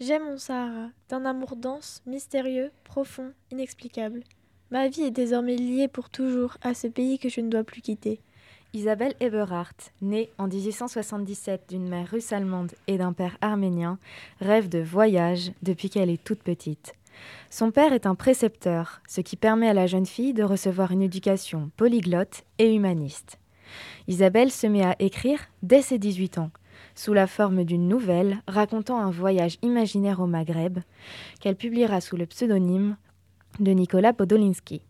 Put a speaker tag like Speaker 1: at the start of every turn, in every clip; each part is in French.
Speaker 1: J'aime mon Sahara, d'un amour dense, mystérieux, profond, inexplicable. Ma vie est désormais liée pour toujours à ce pays que je ne dois plus quitter.
Speaker 2: Isabelle Eberhardt, née en 1877 d'une mère russe allemande et d'un père arménien, rêve de voyage depuis qu'elle est toute petite. Son père est un précepteur, ce qui permet à la jeune fille de recevoir une éducation polyglotte et humaniste. Isabelle se met à écrire dès ses 18 ans, sous la forme d'une nouvelle racontant un voyage imaginaire au Maghreb, qu'elle publiera sous le pseudonyme de Nicolas Podolinsky.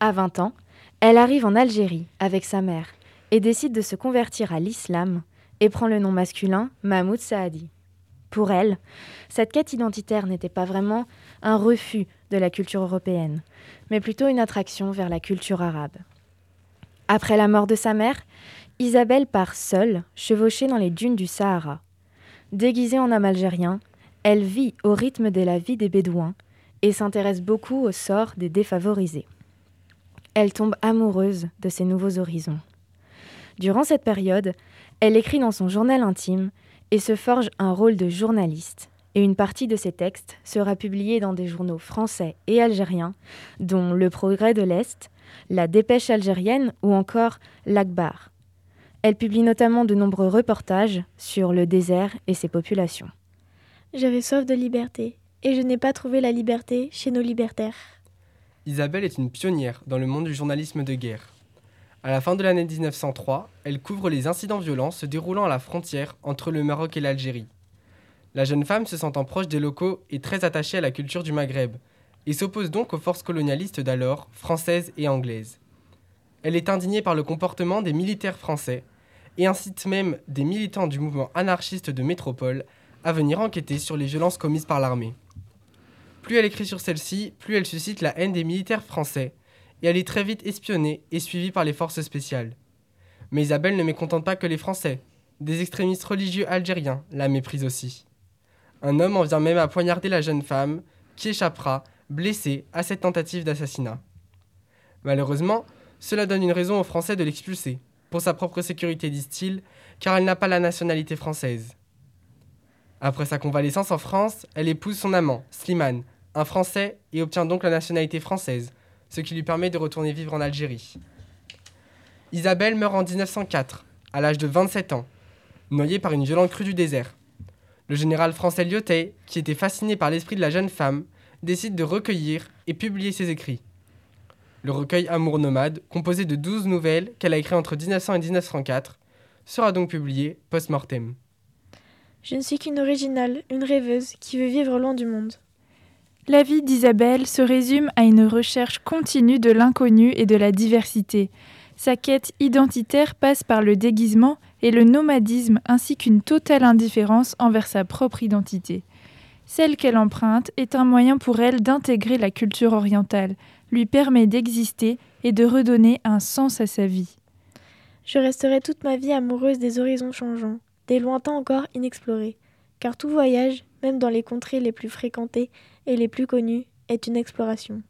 Speaker 2: À 20 ans, elle arrive en Algérie avec sa mère et décide de se convertir à l'islam et prend le nom masculin Mahmoud Saadi. Pour elle, cette quête identitaire n'était pas vraiment un refus de la culture européenne, mais plutôt une attraction vers la culture arabe. Après la mort de sa mère, Isabelle part seule, chevauchée dans les dunes du Sahara. Déguisée en homme algérien, elle vit au rythme de la vie des Bédouins et s'intéresse beaucoup au sort des défavorisés. Elle tombe amoureuse de ces nouveaux horizons. Durant cette période, elle écrit dans son journal intime et se forge un rôle de journaliste, et une partie de ses textes sera publiée dans des journaux français et algériens, dont Le Progrès de l'Est, La Dépêche algérienne ou encore L'Akbar. Elle publie notamment de nombreux reportages sur le désert et ses populations.
Speaker 1: J'avais soif de liberté, et je n'ai pas trouvé la liberté chez nos libertaires.
Speaker 3: Isabelle est une pionnière dans le monde du journalisme de guerre. À la fin de l'année 1903, elle couvre les incidents violents se déroulant à la frontière entre le Maroc et l'Algérie. La jeune femme se sentant proche des locaux est très attachée à la culture du Maghreb et s'oppose donc aux forces colonialistes d'alors, françaises et anglaises. Elle est indignée par le comportement des militaires français et incite même des militants du mouvement anarchiste de métropole à venir enquêter sur les violences commises par l'armée. Plus elle écrit sur celle-ci, plus elle suscite la haine des militaires français, et elle est très vite espionnée et suivie par les forces spéciales. Mais Isabelle ne mécontente pas que les Français. Des extrémistes religieux algériens la méprisent aussi. Un homme en vient même à poignarder la jeune femme, qui échappera, blessée, à cette tentative d'assassinat. Malheureusement, cela donne une raison aux Français de l'expulser, pour sa propre sécurité, disent-ils, car elle n'a pas la nationalité française. Après sa convalescence en France, elle épouse son amant, Slimane, un Français, et obtient donc la nationalité française, ce qui lui permet de retourner vivre en Algérie. Isabelle meurt en 1904, à l'âge de 27 ans, noyée par une violente crue du désert. Le général français Lyotet, qui était fasciné par l'esprit de la jeune femme, décide de recueillir et publier ses écrits. Le recueil Amour nomade, composé de 12 nouvelles qu'elle a écrites entre 1900 et 1904, sera donc publié post-mortem.
Speaker 1: Je ne suis qu'une originale, une rêveuse, qui veut vivre loin du monde.
Speaker 4: La vie d'Isabelle se résume à une recherche continue de l'inconnu et de la diversité. Sa quête identitaire passe par le déguisement et le nomadisme ainsi qu'une totale indifférence envers sa propre identité. Celle qu'elle emprunte est un moyen pour elle d'intégrer la culture orientale, lui permet d'exister et de redonner un sens à sa vie.
Speaker 1: Je resterai toute ma vie amoureuse des horizons changeants, des lointains encore inexplorés, car tout voyage, même dans les contrées les plus fréquentées et les plus connues, est une exploration.